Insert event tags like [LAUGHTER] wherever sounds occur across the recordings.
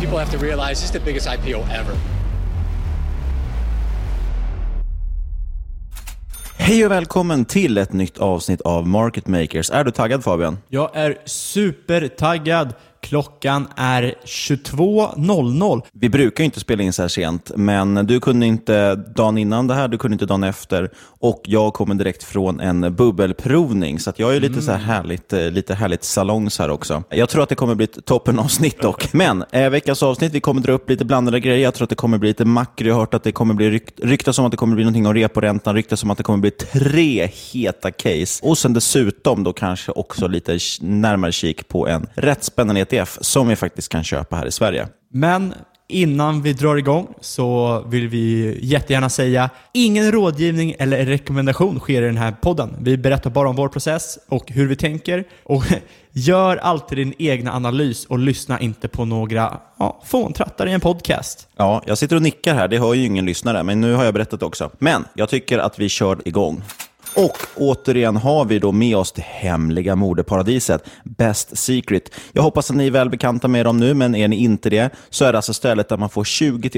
People have to realize this is the biggest IPO ever. Hej och välkommen till ett nytt avsnitt av Market Makers. Är du taggad Fabian? Jag är supertaggad. Klockan är 22.00. Vi brukar inte spela in så här sent, men du kunde inte dagen innan det här, du kunde inte dagen efter och jag kommer direkt från en bubbelprovning, så jag är lite så här härligt, eh, lite härligt salongs här också. Jag tror att det kommer bli ett toppenavsnitt dock. [LAUGHS] Men eh, veckans avsnitt, vi kommer dra upp lite blandade grejer. Jag tror att det kommer bli lite makro. Jag har hört att det kommer bli rykt, ryktas om att det kommer bli någonting om reporäntan, ryktas om att det kommer bli tre heta case och sen dessutom då kanske också lite närmare kik på en rätt spännande ETF som vi faktiskt kan köpa här i Sverige. Men innan vi drar igång så vill vi jättegärna säga ingen rådgivning eller rekommendation sker i den här podden. Vi berättar bara om vår process och hur vi tänker. Och [LAUGHS] gör alltid din egna analys och lyssna inte på några ja, fåntrattar i en podcast. Ja, jag sitter och nickar här. Det hör ju ingen lyssnare, men nu har jag berättat också. Men jag tycker att vi kör igång. Och återigen har vi då med oss det hemliga modeparadiset Best Secret. Jag hoppas att ni är välbekanta med dem nu, men är ni inte det så är det alltså stället där man får 20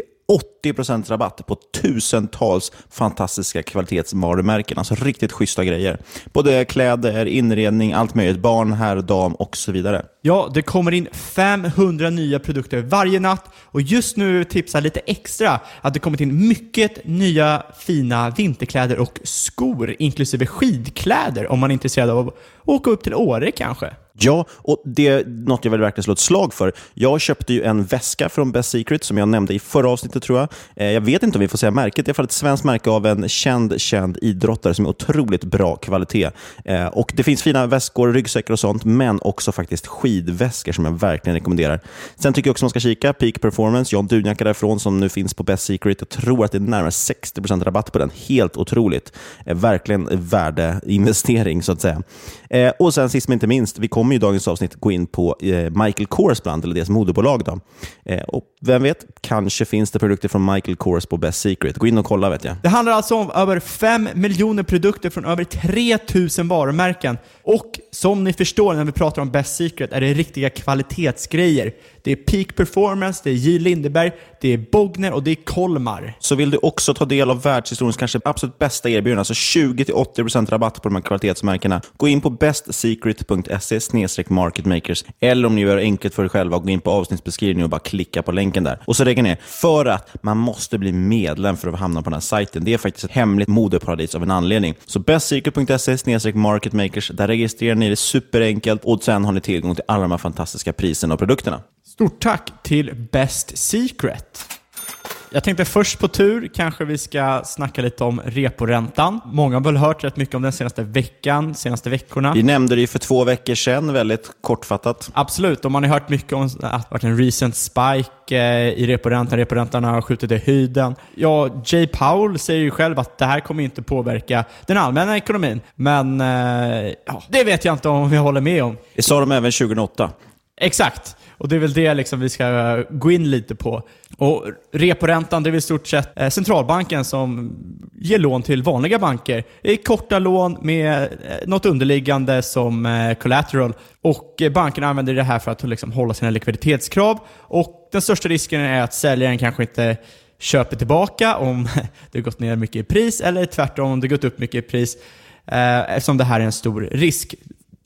80% rabatt på tusentals fantastiska kvalitetsvarumärken. Alltså riktigt schyssta grejer. Både kläder, inredning, allt möjligt. Barn, herr, dam och så vidare. Ja, det kommer in 500 nya produkter varje natt och just nu tipsar jag lite extra att det kommit in mycket nya fina vinterkläder och skor, inklusive skidkläder om man är intresserad av att åka upp till Åre kanske. Ja, och det är något jag vill verkligen slå ett slag för. Jag köpte ju en väska från Best Secret som jag nämnde i förra avsnittet tror jag. Eh, Jag vet inte om vi får säga märket. Det är i alla fall ett svenskt märke av en känd, känd idrottare som är otroligt bra kvalitet. Eh, Och Det finns fina väskor, ryggsäckar och sånt, men också faktiskt skidväskor som jag verkligen rekommenderar. Sen tycker jag också man ska kika Peak Performance, John Dunjacka därifrån som nu finns på Best Secret. Jag tror att det är närmare 60% rabatt på den. Helt otroligt. Eh, Verkligen värdeinvestering så att säga. Eh, och sen sist men inte minst, vi kommer kommer ju dagens avsnitt gå in på eh, Michael Kors brand, eller deras moderbolag. Då. Eh, och vem vet, kanske finns det produkter från Michael Kors på Best Secret. Gå in och kolla vet jag. Det handlar alltså om över 5 miljoner produkter från över 3000 varumärken. Och som ni förstår när vi pratar om Best Secret är det riktiga kvalitetsgrejer. Det är Peak Performance, det är J. Lindeberg, det är Bogner och det är Kolmar. Så vill du också ta del av världshistoriens kanske absolut bästa erbjudande, alltså 20-80% rabatt på de här kvalitetsmärkena, gå in på bestsecret.se marketmakers eller om ni gör det enkelt för er själva, gå in på avsnittsbeskrivningen och bara klicka på länken där. Och så lägger ni för att man måste bli medlem för att hamna på den här sajten. Det är faktiskt ett hemligt modeparadis av en anledning. Så bestsecret.se marketmakers, där registrerar ni det superenkelt och sen har ni tillgång till alla de här fantastiska priserna och produkterna. Stort tack till Best Secret. Jag tänkte först på tur kanske vi ska snacka lite om reporäntan. Många har väl hört rätt mycket om den senaste veckan, senaste veckorna. Vi nämnde det ju för två veckor sedan, väldigt kortfattat. Absolut, och man har hört mycket om att det har varit en recent spike eh, i reporäntan. Reporäntan har skjutit i höjden. Ja, Jay Powell säger ju själv att det här kommer inte påverka den allmänna ekonomin. Men eh, ja, det vet jag inte om vi håller med om. Det sa de även 2008. Exakt. Och det är väl det liksom vi ska gå in lite på. Och reporäntan, det är väl i stort sett eh, centralbanken som ger lån till vanliga banker. Det är korta lån med eh, något underliggande som eh, collateral. Och bankerna använder det här för att liksom hålla sina likviditetskrav. Och den största risken är att säljaren kanske inte köper tillbaka om [LAUGHS] det har gått ner mycket i pris, eller tvärtom om det gått upp mycket i pris. Eftersom det här är en stor risk.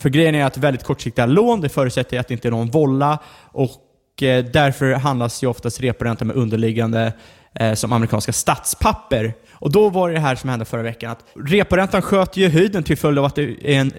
För grejen är att väldigt kortsiktiga lån, det förutsätter att det inte är någon volla och eh, därför handlas ju oftast reporänta med underliggande eh, som amerikanska statspapper. Och då var det det här som hände förra veckan, att reporäntan sköt ju höjden till följd av att det, en,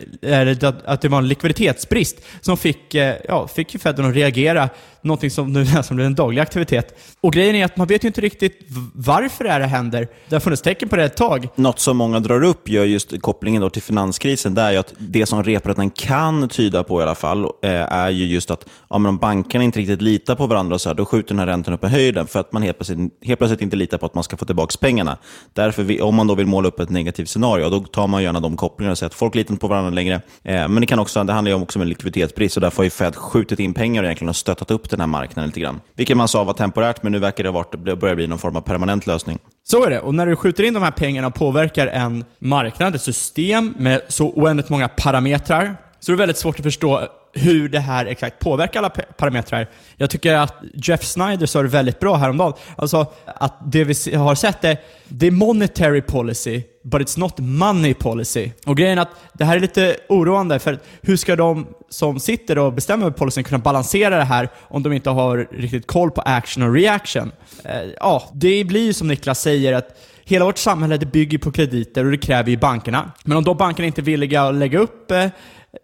att det var en likviditetsbrist som fick, eh, ja, fick ju Fed att reagera, någonting som nu [LAUGHS] nästan blir en daglig aktivitet. Och grejen är att man vet ju inte riktigt varför det här händer. Det har funnits tecken på det ett tag. Något som många drar upp gör just kopplingen då till finanskrisen, det är ju att det som reporäntan kan tyda på i alla fall, eh, är ju just att ja, men om bankerna inte riktigt litar på varandra, så här, då skjuter den här räntan upp i höjden för att man helt plötsligt, helt plötsligt inte litar på att man ska få tillbaka pengarna. Därför, om man då vill måla upp ett negativt scenario, då tar man gärna de kopplingarna och säger att folk litar inte på varandra längre. Eh, men det, kan också, det handlar ju också om en likviditetsbrist och därför har ju Fed skjutit in pengar och egentligen stöttat upp den här marknaden lite grann. Vilket man sa var temporärt, men nu verkar det ha varit, börja bli någon form av permanent lösning. Så är det. Och när du skjuter in de här pengarna och påverkar en marknad, ett system med så oändligt många parametrar, så är det väldigt svårt att förstå hur det här exakt påverkar alla parametrar. Jag tycker att Jeff Snyder sa det väldigt bra häromdagen. Alltså att det vi har sett är, det är monetary policy, but it's not money policy. Och grejen är att det här är lite oroande, för hur ska de som sitter och bestämmer policyn kunna balansera det här om de inte har riktigt koll på action och reaction? Eh, ja, det blir ju som Niklas säger att Hela vårt samhälle det bygger på krediter och det kräver ju bankerna. Men om då bankerna inte är villiga att lägga upp eh,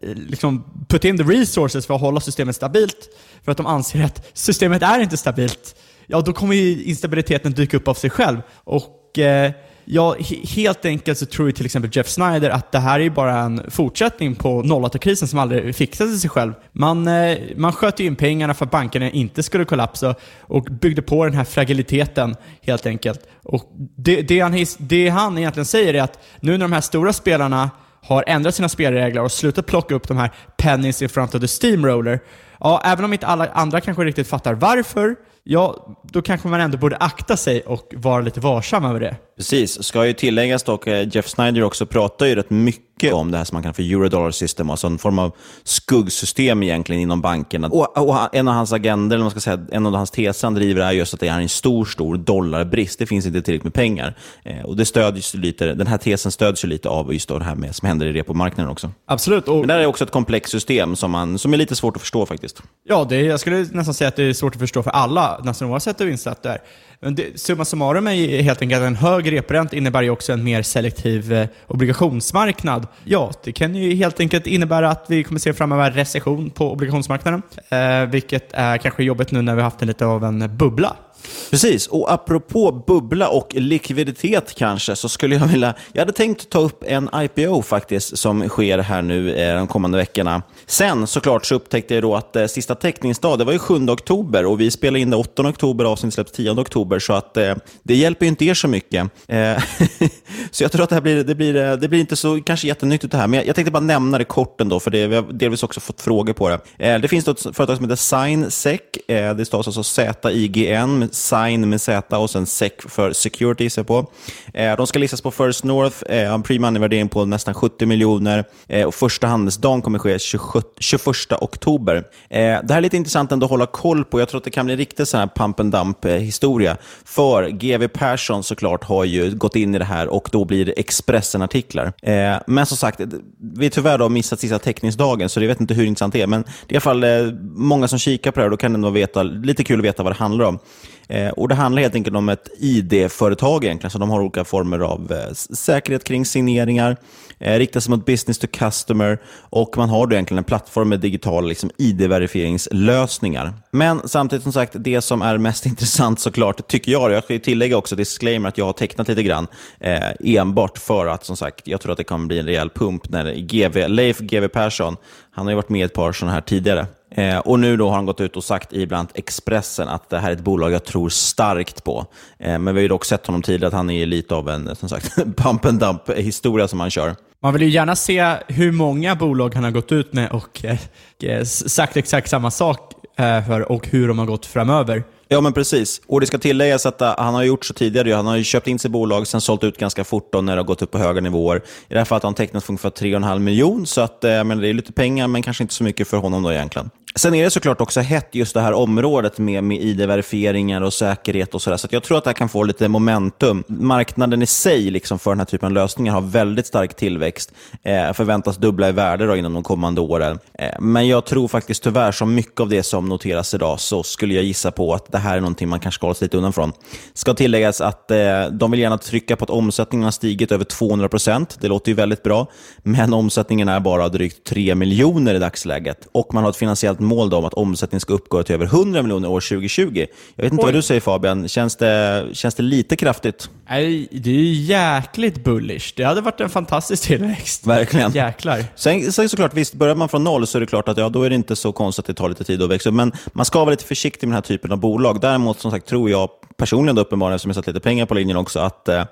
Eh, liksom put in the resources för att hålla systemet stabilt, för att de anser att systemet är inte stabilt, ja då kommer ju instabiliteten dyka upp av sig själv. Och eh, ja, helt enkelt så tror ju till exempel Jeff Snyder att det här är bara en fortsättning på 08-krisen som aldrig fixade sig själv. Man, eh, man sköt ju in pengarna för att bankerna inte skulle kollapsa och byggde på den här fragiliteten helt enkelt. Och det, det, han, det han egentligen säger är att nu när de här stora spelarna har ändrat sina spelregler och slutat plocka upp de här pennies in front of the steamroller. Ja, även om inte alla andra kanske riktigt fattar varför, ja, då kanske man ändå borde akta sig och vara lite varsam över det. Precis. Ska ju tilläggas dock, eh, Jeff Snyder också pratar ju rätt mycket om det här som man kan för eurodollar system, alltså en form av skuggsystem egentligen inom bankerna. Och, och en av hans agender, eller man ska säga, en av hans teser han driver är just att det är en stor, stor dollarbrist. Det finns inte tillräckligt med pengar. Eh, och det stödjs lite, den här tesen stöds ju lite av just det här med, som händer i repomarknaden också. Absolut. Och... Men det här är också ett komplext system som, man, som är lite svårt att förstå faktiskt. Ja, det, jag skulle nästan säga att det är svårt att förstå för alla, nästan oavsett hur insatt det är. Men det, summa summarum är helt enkelt att en hög reporänta innebär ju också en mer selektiv eh, obligationsmarknad. Ja, det kan ju helt enkelt innebära att vi kommer se framöver recession på obligationsmarknaden, eh, vilket är kanske jobbigt nu när vi har haft en lite av en bubbla. Precis, och apropå bubbla och likviditet kanske, så skulle jag vilja... Jag hade tänkt ta upp en IPO faktiskt, som sker här nu eh, de kommande veckorna. Sen såklart så upptäckte jag då att eh, sista teckningsdag, det var ju 7 oktober och vi spelade in det 8 oktober, avsnittet släpps 10 oktober, så att eh, det hjälper ju inte er så mycket. Eh, [LAUGHS] så jag tror att det här blir, det blir, eh, det blir inte så kanske jättenyttigt det här, men jag, jag tänkte bara nämna det kort ändå, för det, vi har delvis också fått frågor på det. Eh, det finns ett företag som heter SignSec, eh, det stavas alltså Z-I-G-N, Sign med Z och sen SEC för Security gissar på. Eh, de ska listas på First North, eh, har en pre-money-värdering på nästan 70 miljoner eh, och första handelsdagen kommer ske 21 oktober. Eh, det här är lite intressant ändå att hålla koll på. Jag tror att det kan bli en riktig sån här pump and dump-historia. Eh, för GW Persson såklart har ju gått in i det här och då blir det Expressen-artiklar. Eh, men som sagt, vi har tyvärr då missat sista teckningsdagen, så jag vet inte hur intressant det är. Men det är i alla fall många som kikar på det här och då kan det ändå veta, lite kul att veta vad det handlar om. Eh, och Det handlar helt enkelt om ett ID-företag egentligen, så de har olika former av eh, säkerhet kring signeringar, eh, riktar sig mot business to customer och man har då egentligen en plattform med digitala liksom, ID-verifieringslösningar. Men samtidigt som sagt, det som är mest [LAUGHS] intressant såklart, tycker jag, jag ska ju tillägga också disclaimer att jag har tecknat lite grann, eh, enbart för att som sagt, jag tror att det kommer bli en rejäl pump när GV, Leif GW Persson, han har ju varit med i ett par sådana här tidigare, Eh, och nu då har han gått ut och sagt i bland Expressen att det här är ett bolag jag tror starkt på. Eh, men vi har ju dock sett honom tidigare att han är lite av en som sagt, [LAUGHS] pump and dump historia som han kör. Man vill ju gärna se hur många bolag han har gått ut med och eh, eh sagt exakt samma sak Eh, för och hur de har gått framöver. Ja, men precis. Och det ska tilläggas att eh, han har gjort så tidigare. Han har ju köpt in sig bolag, sen sålt ut ganska fort då, när det har gått upp på höga nivåer. I det här fallet har han tecknat för ungefär 3,5 miljoner, så att, eh, uh, men det är lite pengar, men kanske inte så mycket för honom då egentligen. Sen är det såklart också hett just det här området med, med ID-verifieringar och säkerhet och sådär. Så, så jag tror att det här kan få lite momentum. Marknaden i sig liksom för den här typen av lösningar har väldigt stark tillväxt. Eh, förväntas dubbla i värde då inom de kommande åren. Eh, men jag tror faktiskt tyvärr, som mycket av det som noteras idag, så skulle jag gissa på att det här är någonting man kanske ska hålla sig lite undan från. Ska tilläggas att eh, de vill gärna trycka på att omsättningen har stigit över 200 procent. Det låter ju väldigt bra, men omsättningen är bara drygt 3 miljoner i dagsläget. Och man har ett finansiellt mål om att omsättningen ska uppgå till över 100 miljoner år 2020. Jag vet inte Oj. vad du säger Fabian, känns det, känns det lite kraftigt? Nej, det är ju jäkligt bullish. Det hade varit en fantastisk tillväxt. Verkligen. Jäklar. Sen, sen såklart, visst, börjar man från noll så är det klart att ja, då är det inte så konstigt att det tar lite tid att växa upp. Men man ska vara lite försiktig med den här typen av bolag. Däremot som sagt tror jag personligen då uppenbarligen, eftersom jag satt lite pengar på linjen också, att eh,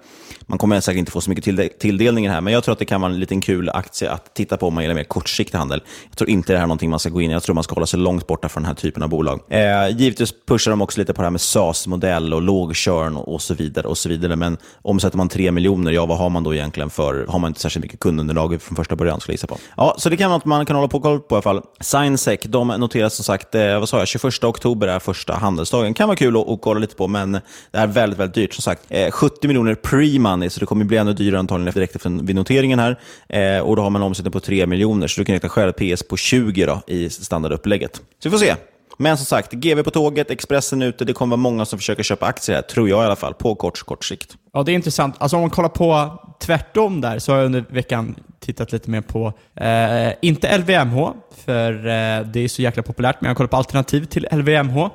man kommer säkert inte få så mycket tilldelning här. Men jag tror att det kan vara en liten kul aktie att titta på om man gillar mer kortsiktig handel. Jag tror inte det här är någonting man ska gå in i. Jag tror man ska hålla sig långt borta från den här typen av bolag. Eh, givetvis pushar de också lite på det här med SAS-modell och låg churn och, så vidare. och så vidare. Men omsätter man 3 miljoner, ja vad har man då egentligen för, har man inte särskilt mycket kundunderlag från första början skulle jag gissa på. Ja, så det kan vara något man kan hålla på koll på i alla fall. Signsec, de noteras som sagt, eh, vad sa jag, 21 oktober är första handelsdagen. Kan vara kul att, att kolla lite på, men det är väldigt, väldigt dyrt. Som sagt, eh, 70 miljoner pre money, så det kommer bli ännu dyrare antagligen direkt efter vid noteringen här. Eh, och då har man omsättning på 3 miljoner, så du kan räkna själv PS på 20 då, i standardupplägget. Så vi får se. Men som sagt, GV på tåget, Expressen ute, det kommer vara många som försöker köpa aktier här, tror jag i alla fall, på kort, kort sikt. Ja, det är intressant. Alltså om man kollar på tvärtom där, så har jag under veckan tittat lite mer på, eh, inte LVMH, för eh, det är så jäkla populärt, men jag kollar på alternativ till LVMH.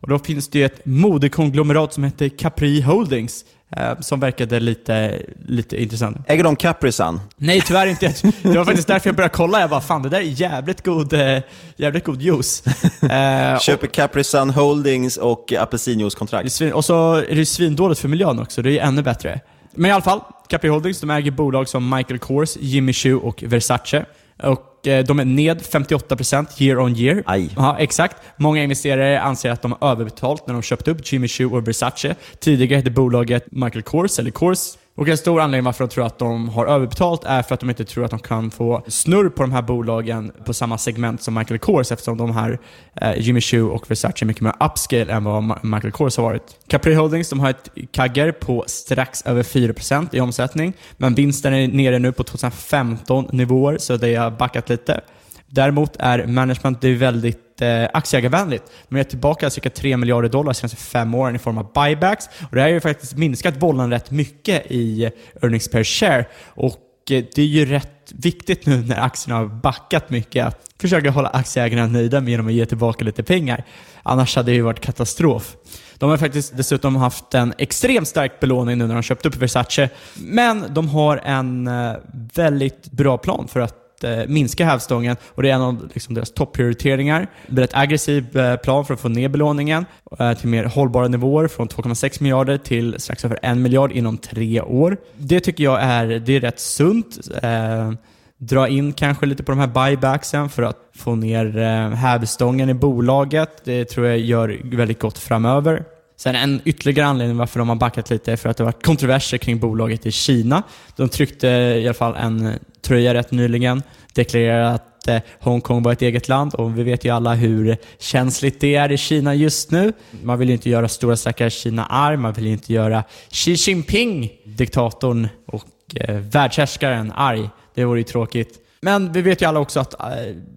Och då finns det ju ett modekonglomerat som heter Capri Holdings. Eh, som verkade lite, lite intressant. Äger de Capri-Sun? Nej, tyvärr inte. Det var faktiskt därför jag började kolla. Jag bara, fan det där är jävligt god, eh, jävligt god juice. Eh, Köper Capri-Sun Holdings och apelsinjuice-kontrakt. Och så är det svindåligt för miljön också. Det är ännu bättre. Men i alla fall, Capri Holdings de äger bolag som Michael Kors, Jimmy Choo och Versace. Och de är ned 58% year on year. Aj. Ja, exakt. Många investerare anser att de har överbetalt när de köpte upp Jimmy Choo och Versace. Tidigare hette bolaget Michael Kors, eller Kors, och en stor anledning varför de tror att de har överbetalt är för att de inte tror att de kan få snurr på de här bolagen på samma segment som Michael Kors eftersom de här eh, Jimmy Choo och Versace är mycket mer upscale än vad Michael Kors har varit. Capri Holdings de har ett kagger på strax över 4% i omsättning, men vinsten är nere nu på 2015 nivåer så det har backat lite. Däremot är management det är väldigt eh, aktieägarvänligt. De är tillbaka cirka 3 miljarder dollar de senaste fem åren i form av buybacks. Och det här har ju faktiskt minskat bollen rätt mycket i earnings per share. Och eh, det är ju rätt viktigt nu när aktierna har backat mycket att försöka hålla aktieägarna nöjda genom att ge tillbaka lite pengar. Annars hade det ju varit katastrof. De har faktiskt dessutom haft en extremt stark belåning nu när de köpt upp Versace. Men de har en eh, väldigt bra plan för att eh, minska hävstången och det är en av liksom, deras topprioriteringar. Det är ett aggressiv eh, plan för att få ner belåningen eh, till mer hållbara nivåer från 2,6 miljarder till strax över 1 miljard inom tre år. Det tycker jag är, det är rätt sunt. Eh, dra in kanske lite på de här buybacksen för att få ner eh, hävstången i bolaget. Det tror jag gör väldigt gott framöver. Sen en ytterligare anledning varför de har backat lite är för att det har varit kontroverser kring bolaget i Kina. De tryckte i alla fall en tröja rätt nyligen, deklarerade att eh, Hongkong var ett eget land och vi vet ju alla hur känsligt det är i Kina just nu. Man vill ju inte göra stora stackars Kina arg, man vill ju inte göra Xi Jinping, diktatorn och eh, världshärskaren, arg. Det vore ju tråkigt. Men vi vet ju alla också att eh,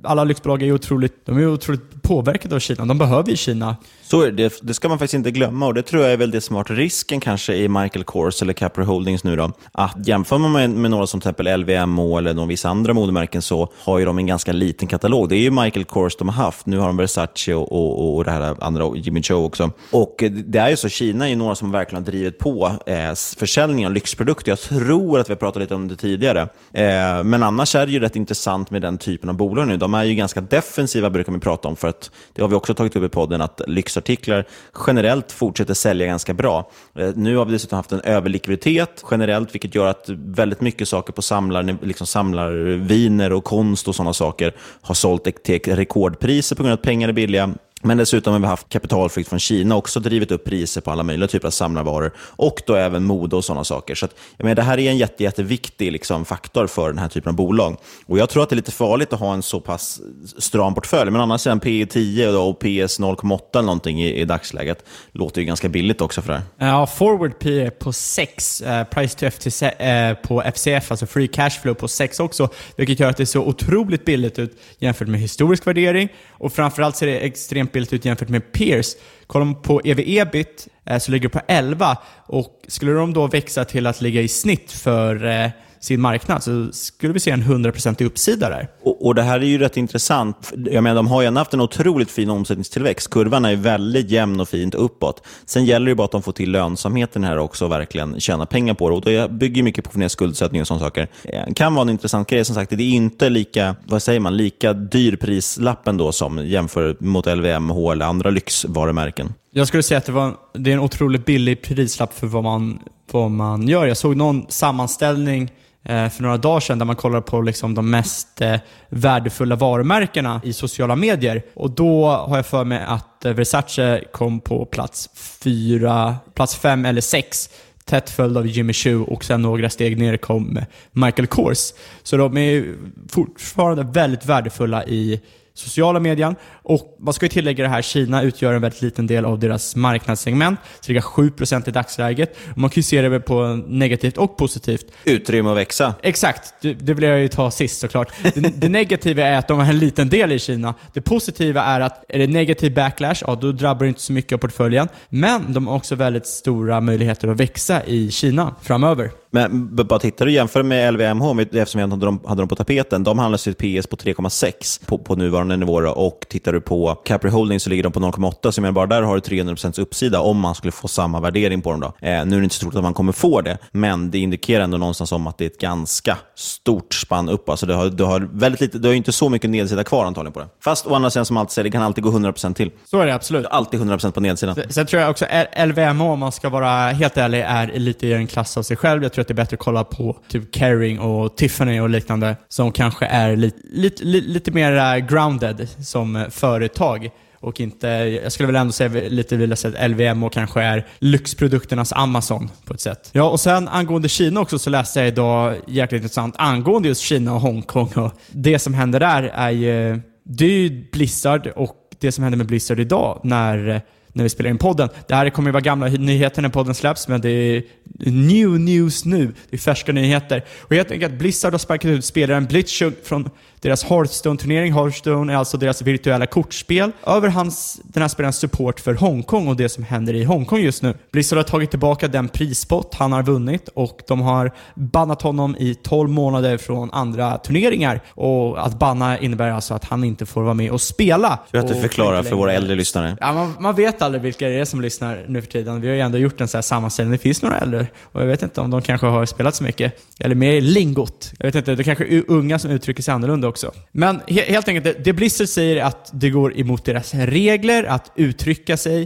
alla lyxbolag är otroligt, de är otroligt påverkade av Kina. De behöver ju Kina. Så är det, det ska man faktiskt inte glömma och det tror jag är väldigt smart. risken kanske i Michael Kors eller Capri Holdings nu då. Att jämför man med, med några som till exempel LVMH eller någon vissa andra modemärken så har ju de en ganska liten katalog. Det är ju Michael Kors de har haft. Nu har de Versace och, och, och det här andra, Jimmy Choo också. Och det är ju så, Kina är ju några som verkligen har drivit på eh, försäljningen av lyxprodukter. Jag tror att vi har pratat lite om det tidigare. Eh, men annars är det ju rätt intressant med den typen av bolag nu. De är ju ganska defensiva brukar man prata om för att det har vi också tagit upp i podden att lyxartiklar generellt fortsätter sälja ganska bra. Eh, nu har vi dessutom haft en överlikviditet generellt vilket gör att väldigt mycket saker på samlar, liksom samlarviner och konst och sådana saker har sålt till rekordpriser på grund av att pengar är billiga. Men dessutom har vi haft kapitalflykt från Kina också drivit upp priser på alla möjliga typer av samlarvaror och då även mode och sådana saker. Så att, jag menar, det här är en jätte, jätteviktig liksom, faktor för den här typen av bolag. Och Jag tror att det är lite farligt att ha en så pass stram portfölj, men annars är en P 10 och PS 0,8 eller någonting i, i dagsläget. Låter ju ganska billigt också för det här. Ja, forward P på 6, eh, price to FTC, eh, på FCF, alltså free cash flow på 6 också, vilket gör att det ser otroligt billigt ut jämfört med historisk värdering och framförallt ser det extremt billigt ut jämfört med Peers. Kollar man på ev-ebit eh, så ligger det på 11 och skulle de då växa till att ligga i snitt för eh, sin marknad så skulle vi se en 100% uppsida där. Och, och, Det här är ju rätt intressant. Jag menar, de har ju haft en otroligt fin omsättningstillväxt. Kurvan är väldigt jämn och fint uppåt. Sen gäller det bara att de får till lönsamheten här också och verkligen tjäna pengar på det. Och det bygger mycket på ner skuldsättning och sådana saker. Det eh, kan vara en intressant grej. Som sagt, det är inte lika, vad säger man, lika dyr prislapp ändå som jämför mot LVMH eller andra lyxvarumärken. Jag skulle säga att det, var, det är en otroligt billig prislapp för vad man, vad man gör. Jag såg någon sammanställning Eh, för några dagar sedan där man kollade på liksom de mest eh, värdefulla varumärkena i sociala medier. Och då har jag för mig att eh, Versace kom på plats fyra, plats fem eller sex tätt följd av Jimmy Choo och sen några steg ner kom Michael Kors. Så de är fortfarande väldigt värdefulla i sociala medier. Och man ska ju tillägga det här, Kina utgör en väldigt liten del av deras marknadssegment, cirka 7% i dagsläget. Och man kan ju se det på negativt och positivt. Utrymme att växa. Exakt, det, det vill jag ju ta sist såklart. Det, det negativa är att de har en liten del i Kina. Det positiva är att är det negativ backlash, ja då drabbar det inte så mycket av portföljen. Men de har också väldigt stora möjligheter att växa i Kina framöver. Men bara tittar du jämför med LVMH, eftersom vi hade dem, hade dem på tapeten, de handlas till PS på 3,6 på, på nuvarande nivåer och tittar du på Capri Holding så ligger de på 0,8, så jag menar bara där har du 300% uppsida om man skulle få samma värdering på dem. Då. Eh, nu är det inte så troligt att man kommer få det, men det indikerar ändå någonstans om att det är ett ganska stort spann upp. Alltså du, har, du, har väldigt lite, du har inte så mycket nedsida kvar antagligen på det. Fast å andra sidan, som alltid säger, det kan alltid gå 100% till. Så är det absolut. Alltid 100% på nedsidan. Sen tror jag också LVMH, om man ska vara helt ärlig, är lite i en klass av sig själv. Jag tror tror att det är bättre att kolla på typ Caring och Tiffany och liknande, som kanske är lite, lite, lite mer eh, grounded som eh, företag. Och inte, jag skulle väl ändå säga, lite vilja säga att LVM och kanske är lyxprodukternas Amazon på ett sätt. Ja, och sen angående Kina också så läste jag idag jäkligt intressant angående just Kina och Hongkong. Och det som händer där är ju, det är ju Blizzard och det som händer med Blizzard idag när eh, när vi spelar in podden. Det här kommer ju vara gamla nyheter när podden släpps, men det är new news nu. Det är färska nyheter. Och helt enkelt, Blizzard har sparkat ut spelaren Blitzchung från deras Hearthstone-turnering. Hearthstone är alltså deras virtuella kortspel. Över hans, den här spelarens support för Hongkong och det som händer i Hongkong just nu. Blizzard har tagit tillbaka den prispott han har vunnit och de har bannat honom i 12 månader från andra turneringar. Och att banna innebär alltså att han inte får vara med och spela. Jag att du förklarar för våra äldre lyssnare. Ja, man, man, vet aldrig vilka det är som lyssnar nu för tiden. Vi har ju ändå gjort en så här sammanställning. Det finns några äldre och jag vet inte om de kanske har spelat så mycket. Eller mer lingot. Jag vet inte, det kanske är unga som uttrycker sig annorlunda också. Men he helt enkelt, det, det Blizzard säger är att det går emot deras regler att uttrycka sig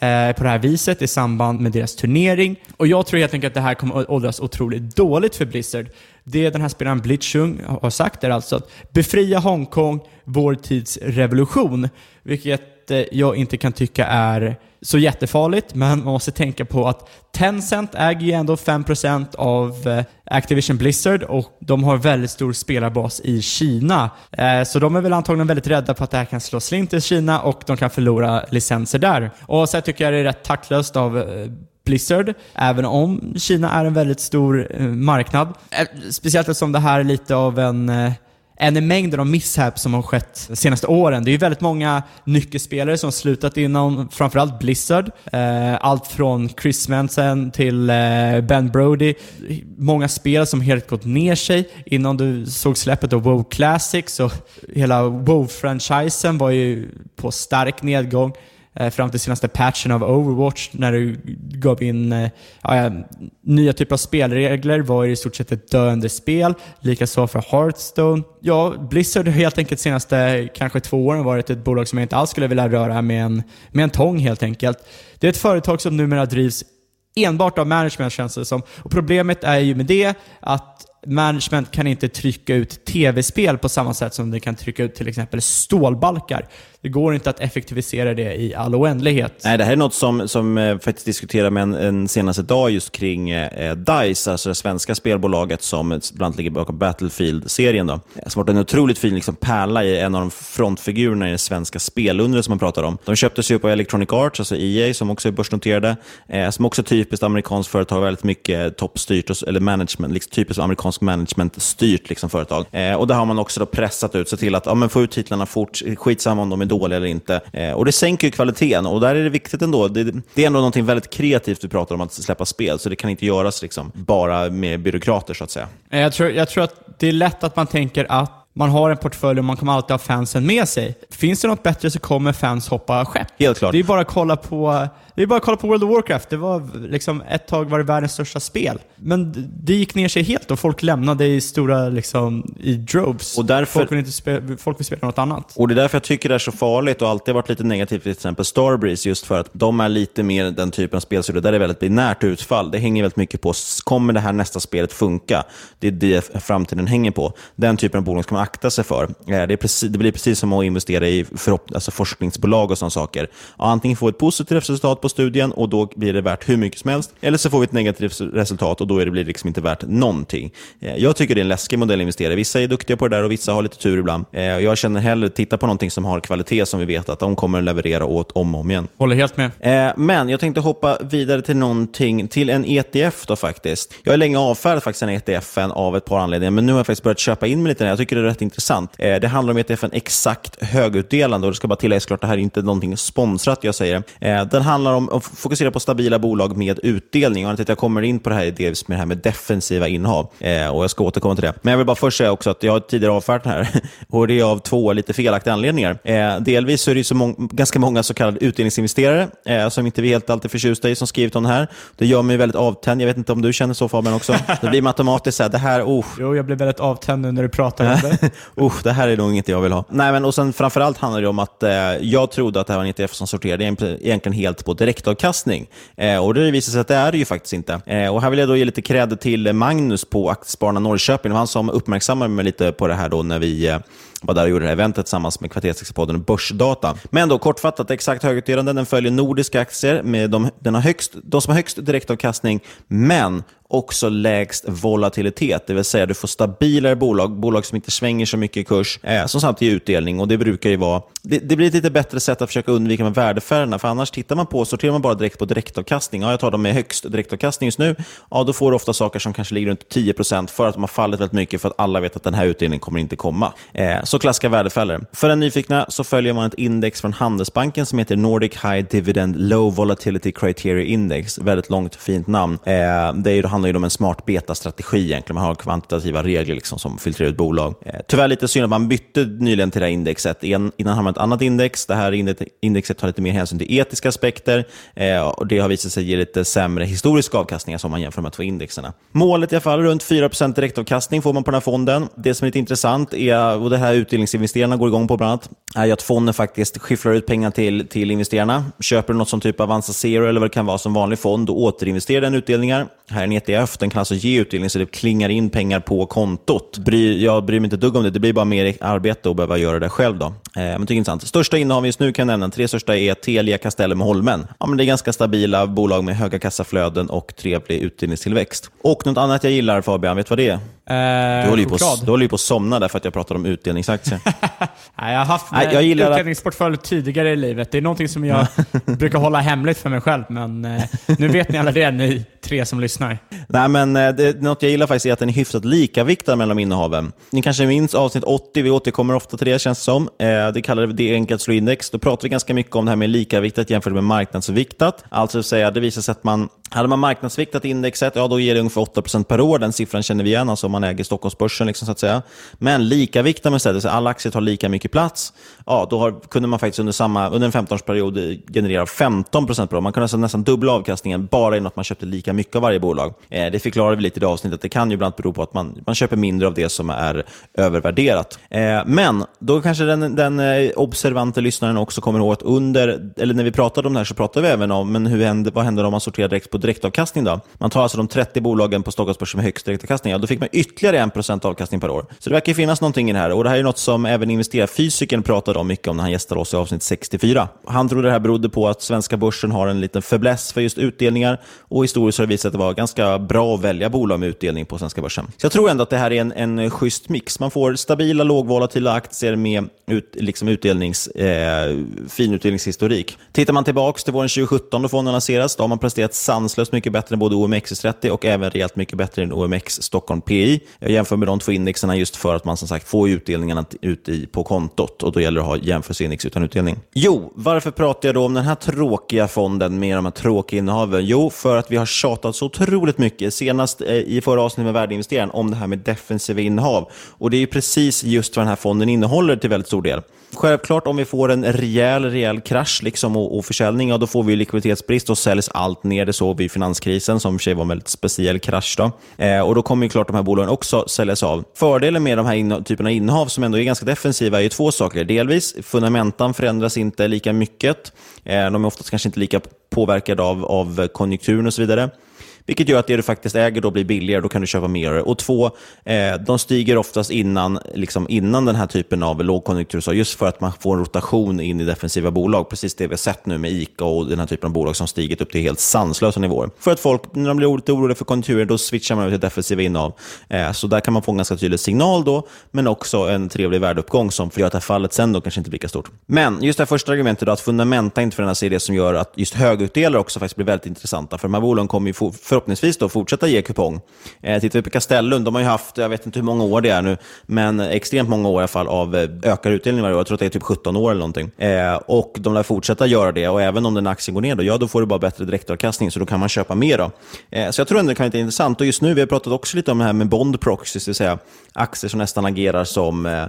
eh, på det här viset i samband med deras turnering. Och jag tror helt enkelt att det här kommer att åldras otroligt dåligt för Blizzard. Det den här spelaren Blitzchung har sagt är alltså att befria Hongkong, vår tids revolution. Vilket jag inte kan tycka är så jättefarligt, men man måste tänka på att Tencent äger ju ändå 5% av eh, Activision Blizzard och de har väldigt stor spelarbas i Kina. Eh, så de är väl antagligen väldigt rädda på att det här kan slå slint i Kina och de kan förlora licenser där. Och så tycker jag det är rätt taktlöst av eh, Blizzard, även om Kina är en väldigt stor marknad. Speciellt eftersom det här är lite av en än i mängden av misshap som har skett de senaste åren. Det är ju väldigt många nyckelspelare som har slutat inom framförallt Blizzard. Eh, allt från Chris Manson till eh, Ben Brody. Många spel som helt gått ner sig innan du såg släppet av WoW Classics och hela WoW-franchisen var ju på stark nedgång Eh, fram till senaste patchen av Overwatch när du gav in eh, ja, nya typer av spelregler var det i stort sett ett döende spel. Likaså för Hearthstone. Ja, Blizzard har helt enkelt senaste kanske två åren varit ett bolag som jag inte alls skulle vilja röra med en, med en tång helt enkelt. Det är ett företag som numera drivs enbart av management känns det som. Och problemet är ju med det att management kan inte trycka ut tv-spel på samma sätt som det kan trycka ut till exempel stålbalkar. Det går inte att effektivisera det i all oändlighet. Nej, det här är något som, som eh, faktiskt diskuterar med en, en senaste dag just kring eh, DICE, alltså det svenska spelbolaget som bland annat ligger bakom Battlefield-serien. Då. Som varit en otroligt fin liksom, pärla i en av de frontfigurerna i det svenska spelundret som man pratar om. De köptes ju av Electronic Arts, alltså EA, som också är börsnoterade, eh, som också är typiskt amerikanskt företag, väldigt mycket toppstyrt, eller management, liksom, typiskt amerikansk management-styrt liksom, företag. Eh, och där har man också då pressat ut, sig till att ja, men få ut titlarna fort, skitsamma om de är dåliga eller inte. Eh, och Det sänker ju kvaliteten och där är det viktigt ändå. Det, det är ändå någonting väldigt kreativt vi pratar om, att släppa spel, så det kan inte göras liksom, bara med byråkrater så att säga. Eh, jag tror, jag tror att det är lätt att man tänker att man har en portfölj och man kommer alltid ha fansen med sig. Finns det något bättre så kommer fans hoppa skepp. Helt klart. Det är bara att kolla på det är bara att kolla på World of Warcraft. Det var liksom, ett tag var det världens största spel. Men det gick ner sig helt och folk lämnade i stora, liksom, i droves. Och därför, folk, vill inte spela, folk vill spela något annat. Och det är därför jag tycker det är så farligt och alltid varit lite negativt till exempel Starbreeze, just för att de är lite mer den typen av spelstudio där det är väldigt binärt utfall. Det hänger väldigt mycket på, kommer det här nästa spelet funka? Det är det framtiden hänger på. Den typen av bolag ska man akta sig för. Eh, det, precis, det blir precis som att investera i alltså forskningsbolag och sådana saker. Antingen få ett positivt resultat på studien och då blir det värt hur mycket som helst. Eller så får vi ett negativt resultat och då är det blir liksom inte värt någonting. Eh, jag tycker det är en läskig modell att investera Vissa är duktiga på det där och vissa har lite tur ibland. Eh, jag känner hellre titta på någonting som har kvalitet som vi vet att de kommer att leverera åt om och om igen. Håller helt med. Eh, men jag tänkte hoppa vidare till någonting, till en ETF då faktiskt. Jag har länge avfärdat faktiskt den ETFen av ett par anledningar, men nu har jag faktiskt börjat köpa in mig lite. Jag tycker det är rätt intressant. Det handlar om ETFen exakt högutdelande och det ska bara tilläggas klart, det här är inte någonting sponsrat jag säger. Den handlar om att fokusera på stabila bolag med utdelning. Och jag kommer in på det här dels med det här med defensiva innehav eh, och jag ska återkomma till det. Men jag vill bara först säga också att jag har tidigare avfärdat det här [LAUGHS] och det är av två lite felaktiga anledningar. Eh, delvis så är det så må ganska många så kallade utdelningsinvesterare eh, som inte vi helt alltid förtjusta i som skrivit om det här. Det gör mig väldigt avtänd. Jag vet inte om du känner så Fabian också? [LAUGHS] Det blir automatiskt så här, det här, oh. Jo, jag blir väldigt avtänd nu när du pratar om det. [LAUGHS] oh, det här är nog inget jag vill ha. Nej, men och sen framförallt handlar det om att eh, jag trodde att det här var en ETF som sorterade egentligen helt på direktavkastning. Eh, och det visar sig att det är det ju faktiskt inte. Eh, och här vill jag då ge lite cred till Magnus på Aktiespararna Norrköping. Det var han som uppmärksammade mig lite på det här då när vi eh, var där och gjorde det här eventet tillsammans med Kvartersexpodden och Börsdata. Men då kortfattat, exakt högutdelande, den följer nordiska aktier med de, den har högst, de som har högst direktavkastning, men också lägst volatilitet, det vill säga du får stabilare bolag, bolag som inte svänger så mycket i kurs, eh, som samtidigt ger utdelning. och Det brukar ju vara det, det, blir ett lite bättre sätt att försöka undvika med värdefärgerna, för annars tittar man på, sorterar man bara direkt på direktavkastning. Ja, jag tar dem med högst direktavkastning just nu. Ja, då får du ofta saker som kanske ligger runt 10% för att de har fallit väldigt mycket, för att alla vet att den här utdelningen kommer inte komma. Eh, så klassiska värdefällor. För den nyfikna så följer man ett index från Handelsbanken som heter Nordic High Dividend Low Volatility Criteria Index. Väldigt långt fint namn. Eh, det är handlar ju om en smart beta-strategi egentligen. Man har kvantitativa regler liksom som filtrerar ut bolag. Eh, tyvärr lite synd att man bytte nyligen till det här indexet. innan hade man ett annat index. Det här indexet tar lite mer hänsyn till etiska aspekter eh, och det har visat sig ge lite sämre historisk avkastning som man jämför med de två indexerna. Målet i alla fall, runt 4% direktavkastning får man på den här fonden. Det som är lite intressant, är, och det här utdelningsinvesterarna går igång på bland annat, är att fonden faktiskt skifflar ut pengar till, till investerarna. Köper du något som typ Avanza Zero eller vad det kan vara som vanlig fond, då återinvesterar den utdelningar. Här är en ETF, den kan alltså ge utdelning så det klingar in pengar på kontot. Bry, jag bryr mig inte ett dugg om det, det blir bara mer arbete att behöva göra det själv. Då. Eh, men det är intressant. Största innehav just nu kan jag nämna, tre största är Telia, Castellum och Holmen. Ja, men det är ganska stabila bolag med höga kassaflöden och trevlig utdelningstillväxt. Och något annat jag gillar Fabian, vet du vad det är? Eh, Du håller, ju på, du håller ju på att somna där för att jag pratar om utdelningsaktier. [LAUGHS] Nej, jag har haft Nej, jag gillar att- utdelningsportfölj tidigare i livet. Det är någonting som jag [LAUGHS] brukar hålla hemligt för mig själv, men eh, nu vet ni alla det, ni tre som lyssnar. Nej, men eh, det, något jag gillar faktiskt är att den är hyfsat likaviktad mellan innehaven. Ni kanske minns avsnitt 80, vi återkommer ofta till det känns som. Eh, det kallar vi det enkelt slå index. Då pratar vi ganska mycket om det här med likaviktat jämfört med marknadsviktat. Alltså att säga, det visar sig att man, hade man marknadsviktat indexet, ja då ger det ungefär 8% per år. Den siffran känner vi igen, alltså man äger Stockholmsbörsen liksom, så att säga. Men likaviktar med istället, så alla aktier tar lika mycket plats, ja då har, kunde man faktiskt under, samma, under en 15-årsperiod generera 15% per år. Man kunde alltså nästan dubbla avkastningen bara genom att man köpte lika mycket av varje bolag. Eh, det förklarar vi lite i det avsnittet. Det kan ju ibland bero på att man, man köper mindre av det som är övervärderat. Eh, men då kanske den, den eh, observante lyssnaren också kommer ihåg att under, eller när vi pratade om det här så pratade vi även om, men hur händer, vad händer om man sorterar direkt på direktavkastning då? Man tar alltså de 30 bolagen på Stockholmsbörsen med högst direktavkastning, ja, då fick man ytterligare ytterligare 1% avkastning per år. Så det verkar finnas någonting i det här och det här är något som även investerarfysikern pratade om mycket om när han gästade oss i avsnitt 64. Han trodde det här berodde på att svenska börsen har en liten fäbless för just utdelningar och historiskt har det visat sig att det var ganska bra att välja bolag med utdelning på svenska börsen. Så jag tror ändå att det här är en, en schysst mix. Man får stabila, lågvolatila aktier med ut, liksom utdelnings, eh, fin utdelningshistorik. Tittar man tillbaka till våren 2017 då fonden lanserades, då har man presterat sanslöst mycket bättre än både OMXS30 och även rejält mycket bättre än OMX Stockholm PI. Jag jämför med de två indexerna just för att man som sagt får utdelningarna ut i, på kontot och då gäller det att ha jämförelseindex utan utdelning. Jo, varför pratar jag då om den här tråkiga fonden med de här tråkiga innehaven? Jo, för att vi har tjatat så otroligt mycket, senast eh, i förra avsnittet med värdeinvesteraren, om det här med defensiva innehav. Och det är ju precis just vad den här fonden innehåller till väldigt stor del. Självklart om vi får en rejäl, rejäl krasch liksom och, och försäljning, ja, då får vi likviditetsbrist och säljs allt ner. Det såg vi i finanskrisen som i och för sig var en väldigt speciell krasch. Då. Eh, och då kommer ju klart de här bolagen också säljas av. Fördelen med de här typerna av innehav som ändå är ganska defensiva är ju två saker. Delvis, fundamentan förändras inte lika mycket. Eh, de är oftast kanske inte lika påverkade av, av konjunkturen och så vidare. Vilket gör att det du faktiskt äger då blir billigare, då kan du köpa mer. Och två, eh, de stiger oftast innan, liksom innan den här typen av lågkonjunktur, så just för att man får en rotation in i defensiva bolag. Precis det vi har sett nu med ICA och den här typen av bolag som stigit upp till helt sanslösa nivåer. För att folk, när de blir lite oroliga för konjunkturen, då switchar man över till defensiva innehav. Eh, så där kan man få en ganska tydlig signal då, men också en trevlig värdeuppgång som gör att det här fallet sen då kanske inte blir lika stort. Men just det här första argumentet då, att fundamenta inte förändras är det som gör att just högutdelare också faktiskt blir väldigt intressanta. För de här bolagen kommer ju få, förhoppningsvis då fortsätta ge kupong. Eh, tittar vi på Castellum, de har ju haft, jag vet inte hur många år det är nu, men extremt många år i alla fall av eh, ökad utdelning varje år. Jag tror att det är typ 17 år eller någonting. Eh, och de lär fortsätta göra det och även om den aktien går ner då, ja då får du bara bättre direktavkastning så då kan man köpa mer. Då. Eh, så jag tror ändå det kan vara intressant. Och just nu, vi har pratat också lite om det här med bond proxies, det vill säga aktier som nästan agerar som, eh,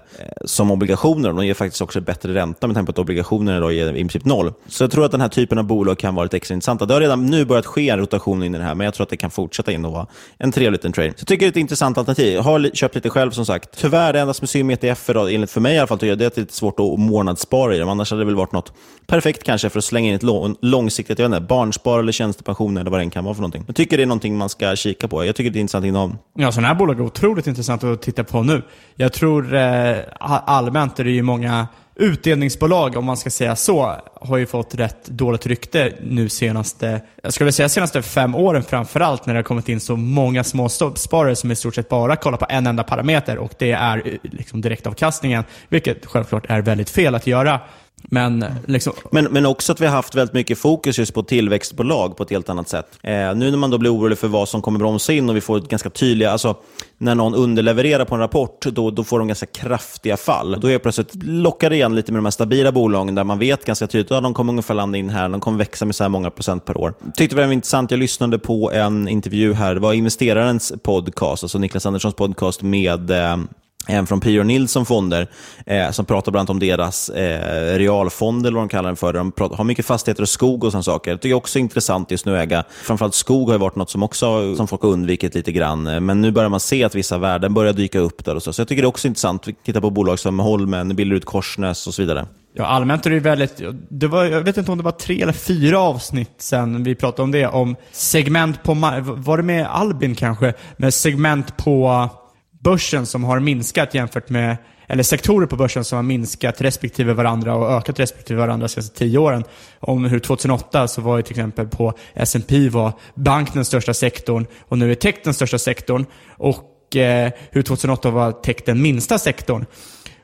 som obligationer. De ger faktiskt också bättre ränta med tanke på att obligationer då ger i princip noll. Så jag tror att den här typen av bolag kan vara lite extra intressanta. Det har redan nu börjat ske en rotation in i det här, men jag tror att det kan fortsätta in och vara en trevlig liten trade. Så jag tycker det är ett intressant alternativ. Jag har köpt lite själv som sagt. Tyvärr, det enda som är synd med ETF, då, enligt för mig i alla fall, tycker jag, det är att det är lite svårt att månadsspara i dem. Annars hade det väl varit något perfekt kanske för att slänga in ett långsiktigt, jag vet inte, barnspar eller tjänstepension eller vad det än kan vara för någonting. Jag tycker det är någonting man ska kika på. Jag tycker det är intressant inom. Ja, sådana här bolag är otroligt intressant att titta på nu. Jag tror eh, allmänt är det ju många utdelningsbolag, om man ska säga så, har ju fått rätt dåligt rykte nu senaste, jag skulle säga senaste fem åren framförallt när det har kommit in så många småsparare som i stort sett bara kollar på en enda parameter och det är eh, liksom direktavkastningen, vilket självklart är väldigt fel att göra. Men, liksom... men, men också att vi har haft väldigt mycket fokus just på tillväxtbolag på ett helt annat sätt. Eh, nu när man då blir orolig för vad som kommer bromsa in och vi får ett ganska tydliga, alltså när någon underlevererar på en rapport, då, då får de ganska kraftiga fall. Då är jag plötsligt lockar igen lite med de här stabila bolagen där man vet ganska tydligt att ja, de kommer ungefär landa in här, de kommer växa med så här många procent per år. Tyckte det var intressant, jag lyssnade på en intervju här, det var investerarens podcast, alltså Niklas Anderssons podcast med eh, en från P.O. Nilsson Fonder, eh, som pratar bland annat om deras eh, realfond, eller vad de kallar den för. De pratar, har mycket fastigheter och skog och sådana saker. Det tycker jag också är intressant just nu att äga. Framförallt skog har ju varit något som också som folk har undvikit lite grann. Men nu börjar man se att vissa värden börjar dyka upp där. Och så. så jag tycker det är också intressant. Vi tittar på bolag som Holmen, Billerud Korsnäs och så vidare. Ja, allmänt är det ju väldigt, det var, jag vet inte om det var tre eller fyra avsnitt sen vi pratade om det, om segment på, var det med Albin kanske? Med segment på börsen som har minskat jämfört med, eller sektorer på börsen som har minskat respektive varandra och ökat respektive varandra de senaste tio åren. Om hur 2008 så var ju till exempel på S&P var bank den största sektorn och nu är tech den största sektorn. Och eh, hur 2008 var tech den minsta sektorn.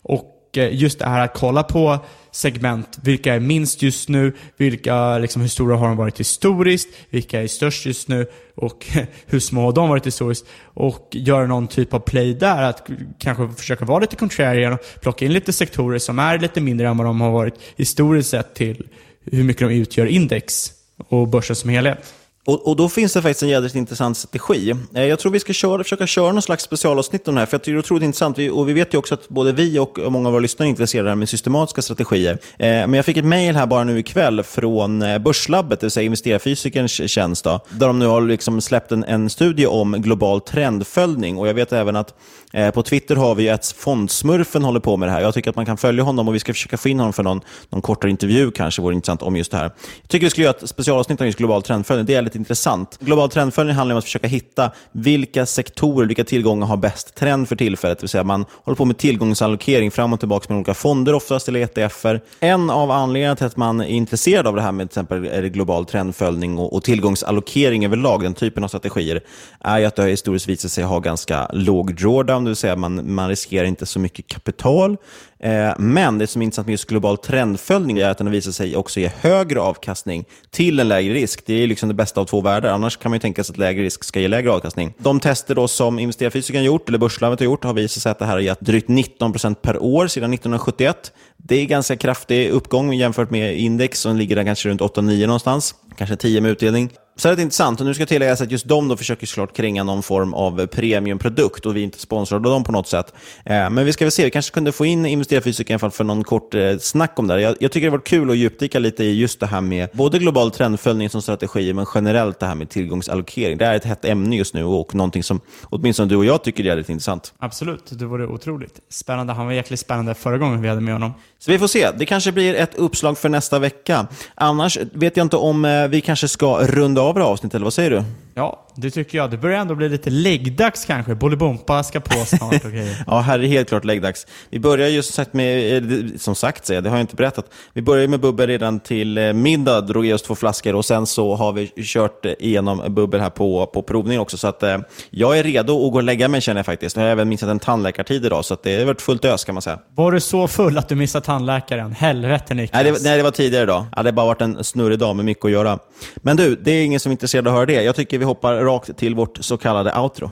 Och Eh, just det här att kolla på segment. Vilka är minst just nu? Vilka, liksom, hur stora har de varit historiskt? Vilka är störst just nu? Och [LAUGHS] hur små har de varit historiskt? Och göra någon typ av play där. Att kanske försöka vara lite contrarian och plocka in lite sektorer som är lite mindre än vad de har varit historiskt sett till hur mycket de utgör index och börsen som helhet. Och, och, då finns det faktiskt en jädrigt intressant strategi. Eh, jag tror vi ska köra, försöka köra någon slags specialavsnitt om det här, för jag tycker det är otroligt intressant. Vi, och vi vet ju också att både vi och många av våra lyssnare är intresserade med systematiska strategier. Eh, men jag fick ett mejl här bara nu ikväll från eh, Börslabbet, det vill säga investerarfysikerns tjänst, då, där de nu har liksom släppt en, en studie om global trendföljning. Och jag vet även att Eh, på Twitter har vi att Fondsmurfen håller på med det här. Jag tycker att man kan följa honom och vi ska försöka få in honom för någon, någon kortare intervju kanske, vore intressant om just det här. Jag tycker vi skulle göra ett specialavsnitt om just global trendföljning. Det är lite intressant. Global trendföljning handlar om att försöka hitta vilka sektorer, vilka tillgångar har bäst trend för tillfället. Det vill säga man håller på med tillgångsallokering fram och tillbaka med olika fonder, oftast eller ETFer. En av anledningarna till att man är intresserad av det här med till exempel global trendföljning och, och tillgångsallokering överlag, den typen av strategier, är ju att det har historiskt visat sig ha ganska låg drawdown det vill säga man, man riskerar inte så mycket kapital. Eh, men det som är intressant med just global trendföljning är att den har visat sig också ge högre avkastning till en lägre risk. Det är liksom det bästa av två världar. Annars kan man ju tänka sig att lägre risk ska ge lägre avkastning. De tester då som investerarfysikern gjort, eller Börslabbet har gjort, har visat sig att det här har gett drygt 19% per år sedan 1971. Det är ganska kraftig uppgång jämfört med index som ligger där kanske runt 8-9 någonstans. Kanske 10 med utdelning. Så det är intressant. Och nu ska tilläggas att just de då försöker såklart kränga någon form av premiumprodukt och vi är inte sponsrade av dem på något sätt. Eh, men vi ska väl se, vi kanske kunde få in investerarfysiker i alla fall för någon kort eh, snack om det jag, jag, tycker det var kul att djupdyka lite i just det här med både global trendföljning som strategi, men generellt det här med tillgångsallokering. Det är ett hett ämne just nu och någonting som åtminstone du och jag tycker är lite intressant. Absolut, det vore otroligt spännande. Han var jäkligt spännande förra gången vi hade med honom. Så vi får se. Det kanske blir ett uppslag för nästa vecka. Annars vet jag inte om eh, vi kanske ska runda av det avsnittet, eller vad säger du? Ja, det tycker jag. Det börjar ändå bli lite läggdags kanske. Bolibompa ska på snart och grejer. [LAUGHS] ja, här är helt klart läggdags. Vi börjar ju som sagt med, som sagt säger det har jag inte berättat. Vi börjar med bubbel redan till eh, middag, drog i oss två flaskor och sen så har vi kört igenom bubbel här på, på provning också. Så att eh, jag är redo att gå och lägga mig känner jag faktiskt. Jag har även missat en tandläkartid idag, så att det har varit fullt ös kan man säga. Var du så full att du missade tandläkaren? Helvete Niklas. Nej det, nej, det var tidigare idag. Ja, det har bara varit en snurrig dag med mycket att göra. Men du, det är ingen som är intresserad av att höra det. Jag tycker vi hoppar rakt till vårt så kallade outro.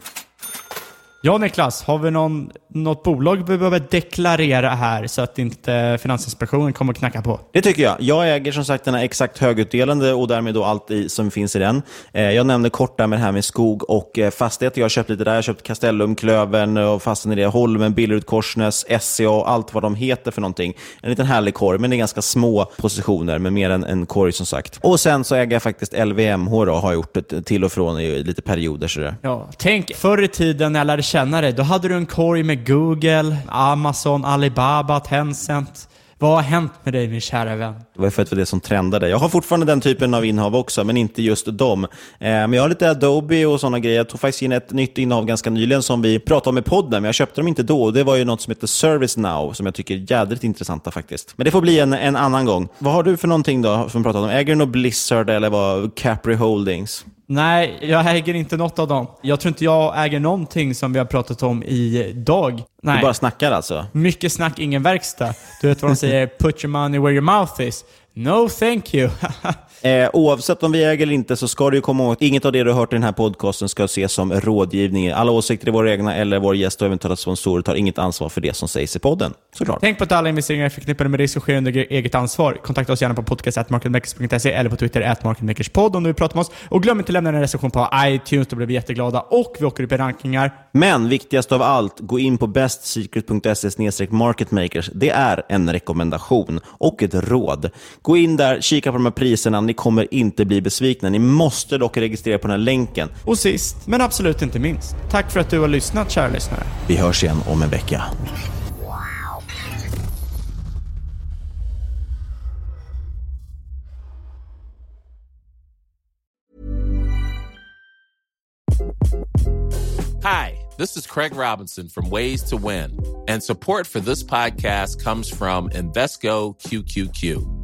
Ja Niklas, har vi någon, något bolag vi behöver deklarera här så att inte Finansinspektionen kommer knacka på? Det tycker jag. Jag äger som sagt den här exakt högutdelande och därmed då allt i, som finns i den. Eh, jag nämnde kort där med det här med skog och eh, fastigheter. Jag har köpt lite där. Jag har köpt Castellum, Klövern och fastnade i det. Holmen, Billerud, Korsnäs, SCA och allt vad de heter för någonting. En liten härlig korg, men det är ganska små positioner, med mer än en korg som sagt. Och sen så äger jag faktiskt LVMH och har gjort det till och från i lite perioder. Sådär. Ja, tänk förr i tiden när jag lärde känna dig, då hade du en korg med Google, Amazon, Alibaba, Tencent. Vad har hänt med dig min kära vän? Det var för att det var det som trendade. Jag har fortfarande den typen av innehav också, men inte just dem. Eh, men jag har lite Adobe och sådana grejer. Jag tog faktiskt in ett nytt innehav ganska nyligen som vi pratade om i podden, men jag köpte dem inte då. Det var ju något som heter ServiceNow, som jag tycker är jädrigt intressanta faktiskt. Men det får bli en, en annan gång. Vad har du för någonting då, som vi pratade om? Äger du något Blizzard eller vad? Capri Holdings? Nej, jag äger inte något av dem. Jag tror inte jag äger någonting som vi har pratat om idag. Nej. Du bara snackar alltså? Mycket snack, ingen verkstad. Du vet vad de säger? Put your money where your mouth is. No thank you. [LAUGHS] eh, oavsett om vi äger eller inte så ska du komma ihåg att inget av det du har hört i den här podcasten ska ses som rådgivning. Alla åsikter är våra egna eller vår gäst och eventuella sponsorer tar inget ansvar för det som sägs i podden. Såklart. Tänk på att alla investeringar är förknippade med risk och sker under eget ansvar. Kontakta oss gärna på podcast.marketmakers.se eller på Twitter atmarketmakerspod om du vill prata med oss. Och glöm inte att lämna en recension på iTunes, då blir vi jätteglada. Och vi åker upp i rankningar. Men viktigast av allt, gå in på bestsecret.se marketmakers. Det är en rekommendation och ett råd. Gå in där, kika på de här priserna. Ni kommer inte bli besvikna. Ni måste dock registrera på den här länken. Och sist, men absolut inte minst, tack för att du har lyssnat, kära lyssnare. Vi hörs igen om en vecka. Hi, this is Craig Robinson from Ways to Win, and support for this podcast comes from Invesco QQQ.